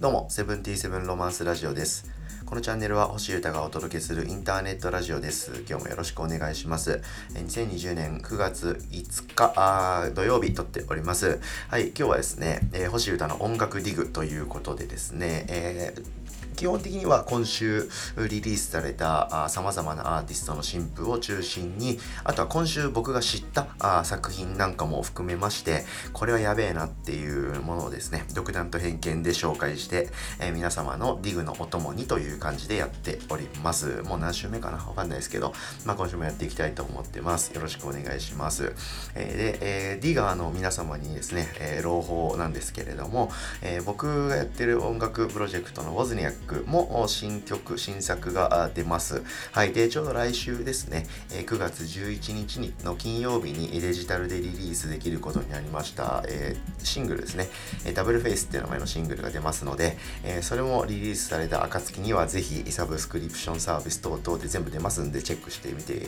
どうも、セブンティーセブンロマンスラジオです。このチャンネルは星歌がお届けするインターネットラジオです。今日もよろしくお願いします。2020年9月5日土曜日撮っております。はい、今日はですね、えー、星歌の音楽ディグということでですね、えー基本的には今週リリースされたさまざまなアーティストの新譜を中心にあとは今週僕が知ったあ作品なんかも含めましてこれはやべえなっていうものをですね独断と偏見で紹介して、えー、皆様のディグのお供にという感じでやっております。もう何週目かな？わかんないですけど、まあ、今週もやっていきたいと思ってます。よろしくお願いします、えー、で、えー、ディガーの皆様にですね、え朗報なんですけれども、え僕がやってる音楽プロジェクトのウォズニャッククも新曲、新作が出ます。はい。で、ちょうど来週ですね、9月11日の金曜日にデジタルでリリースできることになりました、えー、シングルですね、ダブルフェイスっていう名前のシングルが出ますので、え、それもリリースされた暁にはぜひサブスクリプションサービス等々で全部出ますんでチェックしてみてい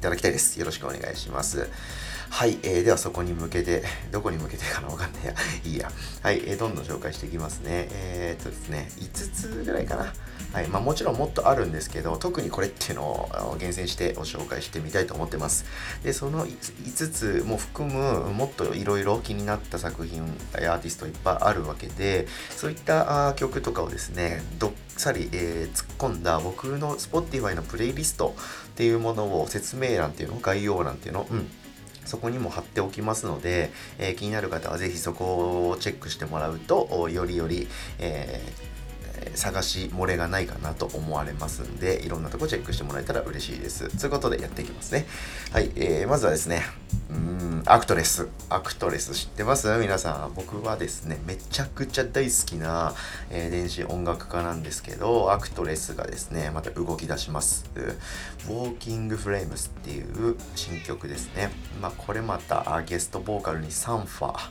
ただきたいです。よろしくお願いします。はい、えー、ではそこに向けて、どこに向けてかなわかんないや。いいや。はい、えー、どんどん紹介していきますね。えー、っとですね、5つぐらいかな。はい、まあもちろんもっとあるんですけど、特にこれっていうのを厳選してご紹介してみたいと思ってます。で、その5つも含む、もっといろいろ気になった作品や、アーティストいっぱいあるわけで、そういった曲とかをですね、どっさり、えー、突っ込んだ僕の Spotify のプレイリストっていうものを説明欄っていうの、概要欄っていうの、うん、そこにも貼っておきますので、えー、気になる方はぜひそこをチェックしてもらうと、よりより、えー探し漏れがないかなと思われますんで、いろんなとこチェックしてもらえたら嬉しいです。ということでやっていきますね。はい、えー、まずはですね、うん、アクトレス。アクトレス知ってます？皆さん。僕はですね、めちゃくちゃ大好きな、えー、電子音楽家なんですけど、アクトレスがですね、また動き出します。 Walking Flames っていう新曲ですね。まあ、これまたゲストボーカルにサンファー。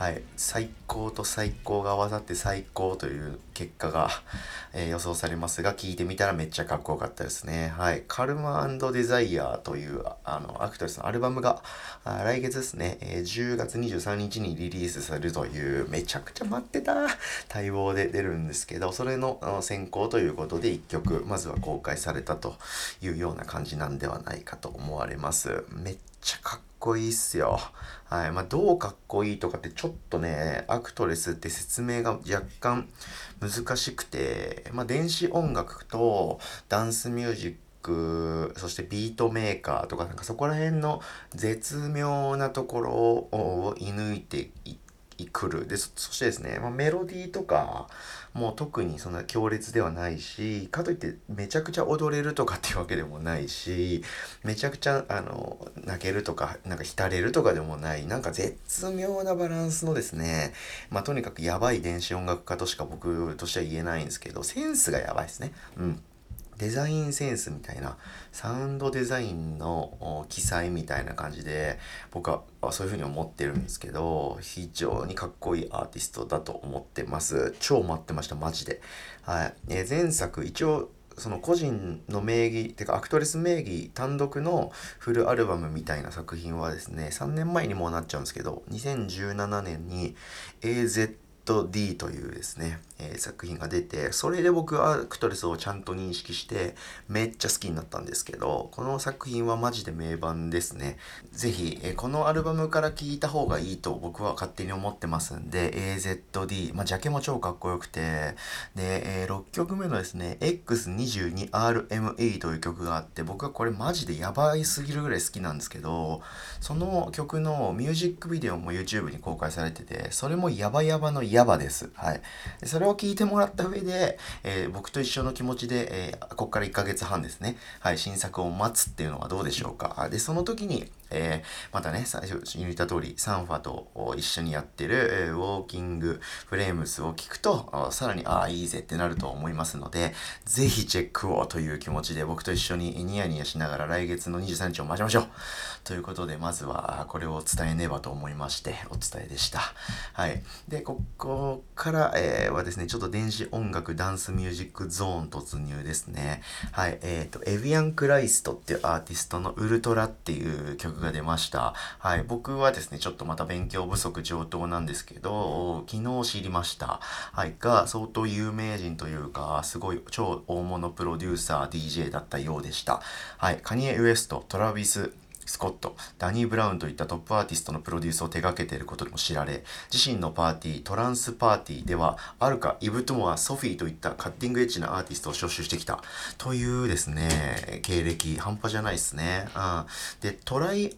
はい、最高と最高が合わさって最高という結果が、えー、予想されますが、聞いてみたらめっちゃかっこよかったですね。はい、 Karma Desire というあのアクトレスのアルバムが来月ですね、えー、10月23日にリリースされるという、めちゃくちゃ待ってた 待望で出るんですけど、それのの先行ということで1曲、まずは公開されたというような感じなんではないかと思われます。めっちゃかっこいいっすよ。はい。まあ、どうかっこいいとかってちょっとね、アクトレスって説明が若干難しくて、まあ、電子音楽とダンスミュージックそしてビートメーカーとかなんかそこら辺の絶妙なところを射抜いていくる。でそしてですね、まあ、メロディーとかもう特にそんな強烈ではないしかといってめちゃくちゃ踊れるとかっていうわけでもないしめちゃくちゃあの泣けるとかなんか浸れるとかでもないなんか絶妙なバランスのですねまあとにかくやばい電子音楽家としか僕としては言えないんですけどセンスがやばいですね。うん。デザインセンスみたいなサウンドデザインの記載みたいな感じで僕はそういうふうに思ってるんですけど非常にかっこいいアーティストだと思ってます。超待ってましたマジで。はい、え前作一応その個人の名義てかアクトレス名義単独のフルアルバムみたいな作品はですね3年前にもうなっちゃうんですけど2017年に AZ D というですね、えー、作品が出て、それで僕はアクトレスをちゃんと認識して、めっちゃ好きになったんですけど、この作品はマジで名盤ですね。ぜひ、えー、このアルバムから聴いた方がいいと僕は勝手に思ってますんで、AZD、まあ、ジャケも超かっこよくて、で、えー、6曲目のですね、X22RME という曲があって、僕はこれマジでやばいすぎるぐらい好きなんですけど、その曲のミュージックビデオも YouTube に公開されてて、それもヤバヤバのヤヤバです。はい。それをを聞いてもらった上で、えー、僕と一緒の気持ちで、えー、ここから1ヶ月半ですね。はい。新作を待つっていうのはどうでしょうか。で、その時に、えー、またね、最初に言った通り、サンファと一緒にやってる、えー、ウォーキングフレームスを聞くと、さらに、ああ、いいぜってなると思いますので、ぜひチェックをという気持ちで僕と一緒にニヤニヤしながら来月の23日を待ちましょうということで、まずはこれを伝えねばと思いまして、お伝えでした。はい。で、ここから、えー、はですね、ちょっと電子音楽ダンスミュージックゾーン突入ですね。はい。えっ、ー、と、エビアン・クライストっていうアーティストのウルトラっていう曲が出ました。はい。僕はですね、ちょっとまた勉強不足上等なんですけど、昨日知りました。はい。が、相当有名人というか、すごい超大物プロデューサー、DJ だったようでした。はい。カニエ・ウエスト、トラビス、スコット、ダニー・ブラウンといったトップアーティストのプロデュースを手掛けていることでも知られ、自身のパーティー、トランスパーティーでは、アルカ、イブ・トモア、ソフィーといったカッティングエッジなアーティストを招集してきた。というですね、経歴、半端じゃないですね。うん、で、トライ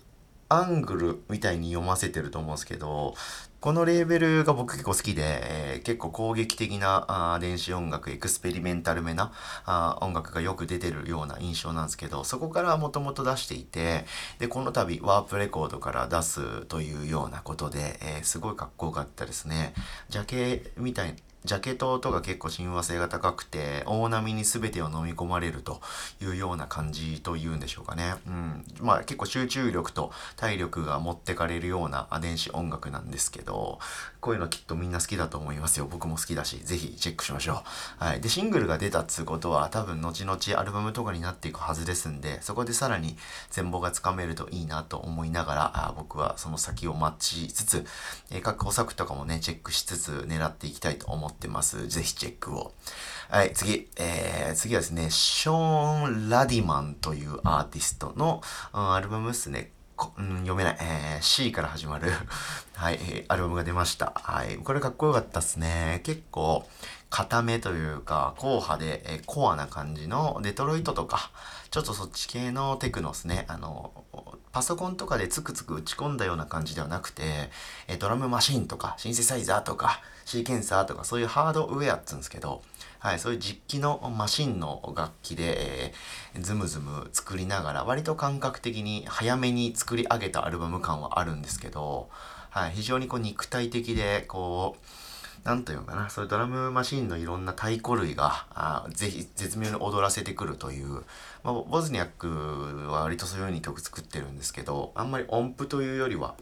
アングルみたいに読ませてると思うんですけど、このレーベルが僕結構好きで、えー、結構攻撃的なあ電子音楽、エクスペリメンタルめなあ音楽がよく出てるような印象なんですけど、そこからもともと出していて、で、この度ワープレコードから出すというようなことで、えー、すごいかっこよかったですね。ジャケみたいジャケットとか結構親和性が高くて、大波に全てを飲み込まれるというような感じというんでしょうかね。うん。まあ結構集中力と体力が持ってかれるような電子音楽なんですけど、こういうのきっとみんな好きだと思いますよ。僕も好きだし、ぜひチェックしましょう。はい。で、シングルが出たっつうことは多分後々アルバムとかになっていくはずですんで、そこでさらに全貌がつかめるといいなと思いながら、あ僕はその先を待ちつつ、え各補作とかもね、チェックしつつ狙っていきたいと思ってってます。ぜひチェックを。はい、次。えー、次はですね、ショーン・ラディマンというアーティストの、うん、アルバムですね。うん、読めない。えー、C から始まる はい、え、アルバムが出ました。はい、これかっこよかったっすね。結構、固めというか、硬派で、えー、コアな感じのデトロイトとか、ちょっとそっち系のテクノスね。あの、パソコンとかでつくつく打ち込んだような感じではなくて、え、ドラムマシンとか、シンセサイザーとか、シーケンサーとか、そういうハードウェアっつうんですけど、はい、そういう実機のマシンの楽器で、えー、ズムズム作りながら、割と感覚的に早めに作り上げたアルバム感はあるんですけど、はい、非常にこう肉体的で、こう、なんというのかな、そういうドラムマシンのいろんな太鼓類が、あぜひ絶妙に踊らせてくるという、まあ、ボズニャックは割とそういう風に曲作ってるんですけど、あんまり音符というよりは、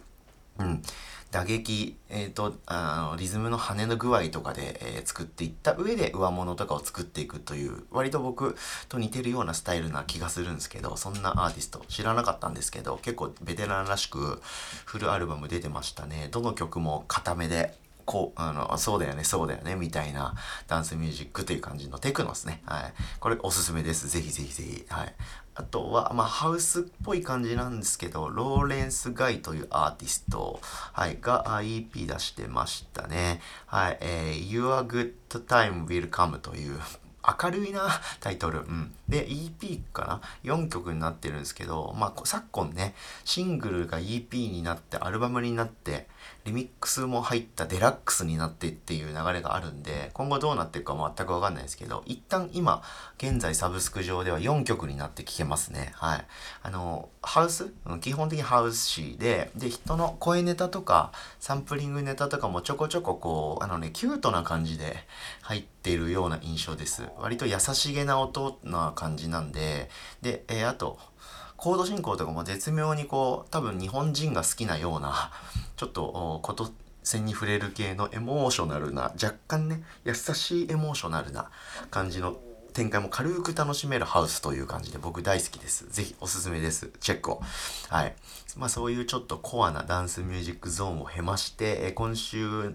うん、打撃、えーと、あのリズムの跳ねの具合とかで、えー、作っていった上で上物とかを作っていくという割と僕と似てるようなスタイルな気がするんですけどそんなアーティスト知らなかったんですけど結構ベテランらしくフルアルバム出てましたね。どの曲も固めでこう、あの、そうだよね、そうだよね、みたいなダンスミュージックという感じのテクノですね。はい。これおすすめです。ぜひぜひぜひ。はい。あとは、まあ、ハウスっぽい感じなんですけど、ローレンス・ガイというアーティスト、はい、が EP 出してましたね。はい、えー、Your Good Time Will Come という明るいな タイトル。うん。で、EP かな ?4 曲になってるんですけど、まあ、昨今ね、シングルが EP になって、アルバムになって、リミックスも入ったデラックスになってっていう流れがあるんで、今後どうなっていくか全くわかんないですけど、一旦今、現在サブスク上では4曲になって聴けますね。はい。あの、ハウス？基本的にハウス誌で、で、人の声ネタとか、サンプリングネタとかもちょこちょここう、あのね、キュートな感じで入っているような印象です。割と優しげな音な感じなんで、で、えー、あと、コード進行とかも絶妙にこう、多分日本人が好きなような、ちょっと、こと線に触れる系のエモーショナルな、若干ね、優しいエモーショナルな感じの展開も軽く楽しめるハウスという感じで僕大好きです。ぜひおすすめです。チェックを。はい。まあそういうちょっとコアなダンスミュージックゾーンを経まして、今週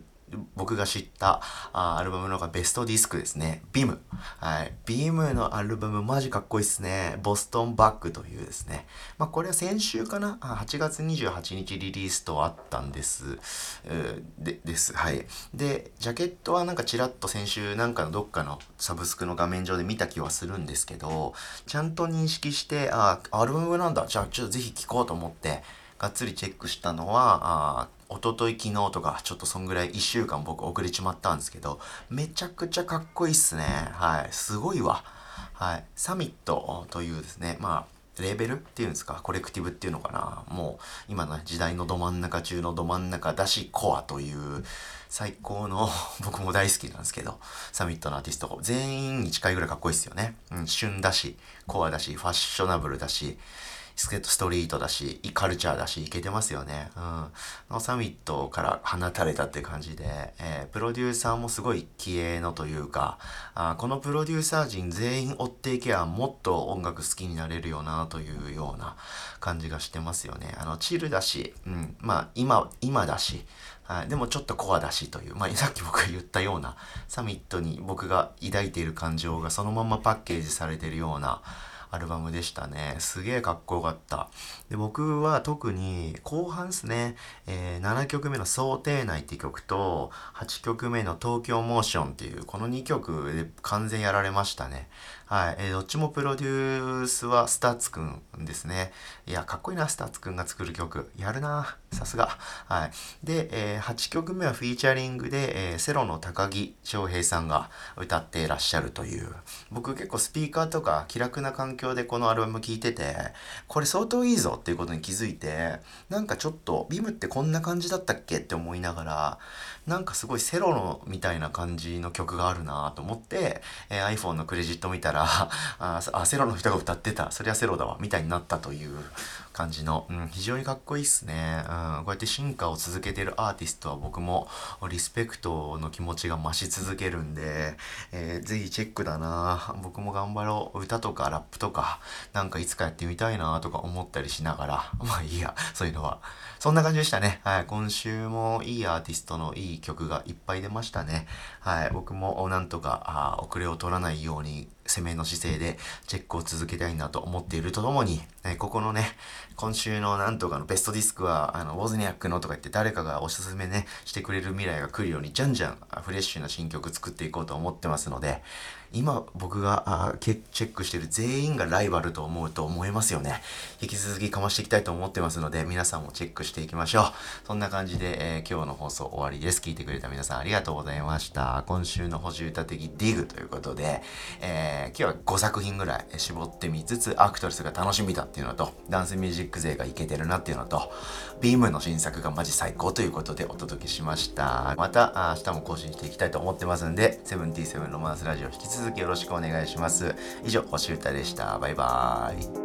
僕が知ったあアルバムのがベストディスクですね。ビム。はい。ビームのアルバムマジかっこいいっすね。ボストンバックというですね。まあこれは先週かな ?8 月28日リリースとあったんです。で、です。はい。で、ジャケットはなんかちらっと先週なんかのどっかのサブスクの画面上で見た気はするんですけど、ちゃんと認識して、あ、アルバムなんだ。じゃあちょっとぜひ聴こうと思って、がっつりチェックしたのは、あ一昨日昨日とか、ちょっとそんぐらい1週間僕遅れちまったんですけど、めちゃくちゃかっこいいっすね。はい。すごいわ。はい。サミットというですね、まあ、レーベルっていうんですか、コレクティブっていうのかな。もう、今の時代のど真ん中中のど真ん中だし、コアという、最高の 僕も大好きなんですけど、サミットのアーティスト、全員に近いぐらいかっこいいっすよね。うん、旬だし、コアだし、ファッショナブルだし、スケートストリートだし、カルチャーだし、いけてますよね。うん。サミットから放たれたって感じで、えー、プロデューサーもすごい気鋭のというか、あこのプロデューサー陣全員追っていけばもっと音楽好きになれるよなというような感じがしてますよね。あの、チルだし、うん、まあ今、今だし、はい、でもちょっとコアだしという、まあ、さっき僕が言ったようなサミットに僕が抱いている感情がそのままパッケージされているようなアルバムでしたね。すげえかっこよかった。で、僕は特に後半ですね、えー、7曲目の想定内って曲と、8曲目の東京モーションっていう、この2曲で完全やられましたね。はい。えー、どっちもプロデュースは STUTSくんですね。いや、かっこいいな、 STUTSくんが作る曲。やるな。さすが。はい。で、えー、8曲目はフィーチャリングで、えー、 ceroの高城晶平さんが歌っていらっしゃるという。僕結構スピーカーとか気楽な環境でこのアルバム聴いてて、これ相当いいぞっていうことに気づいて、なんかちょっと、ビムってこんな感じだったっけって思いながら、なんかすごいセロのみたいな感じの曲があるなと思って、えー、iPhone のクレジット見たら、あ、セロの人が歌ってた、そりゃセロだわ、みたいになったという感じの、うん、非常にかっこいいっすね。うん、こうやって進化を続けてるアーティストは僕もリスペクトの気持ちが増し続けるんで、えー、ぜひチェックだな僕も頑張ろう。歌とかラップとか、とかなんかいつかやってみたいなとか思ったりしながら、まあいいや、そういうのは。そんな感じでしたね。はい。今週もいいアーティストのいい曲がいっぱい出ましたね。はい。僕もなんとか、あ遅れを取らないように攻めの姿勢でチェックを続けたいなと思っているとともに、えここのね、今週のなんとかのベストディスクは、あの、ウォズニャックのとか言って誰かがおすすめね、してくれる未来が来るように、じゃんじゃんフレッシュな新曲作っていこうと思ってますので、今僕があチェックしてる全員がライバルと思うと思えますよね。引き続きかましていきたいと思ってますので、皆さんもチェックしていきましょう。そんな感じで、えー、今日の放送終わりです。聞いてくれた皆さんありがとうございました。今週の補充歌的ディグということで、えー、今日は5作品ぐらい絞ってみつつ、アクトレスが楽しみだっていうのと、ダンスミュージック勢がいけてるなっていうのと、ビームの新作がマジ最高ということでお届けしました。また明日も更新していきたいと思ってますんで、セブンティーセブンロマンスラジオ引き続きよろしくお願いします。以上、星歌でした。バイバーイ。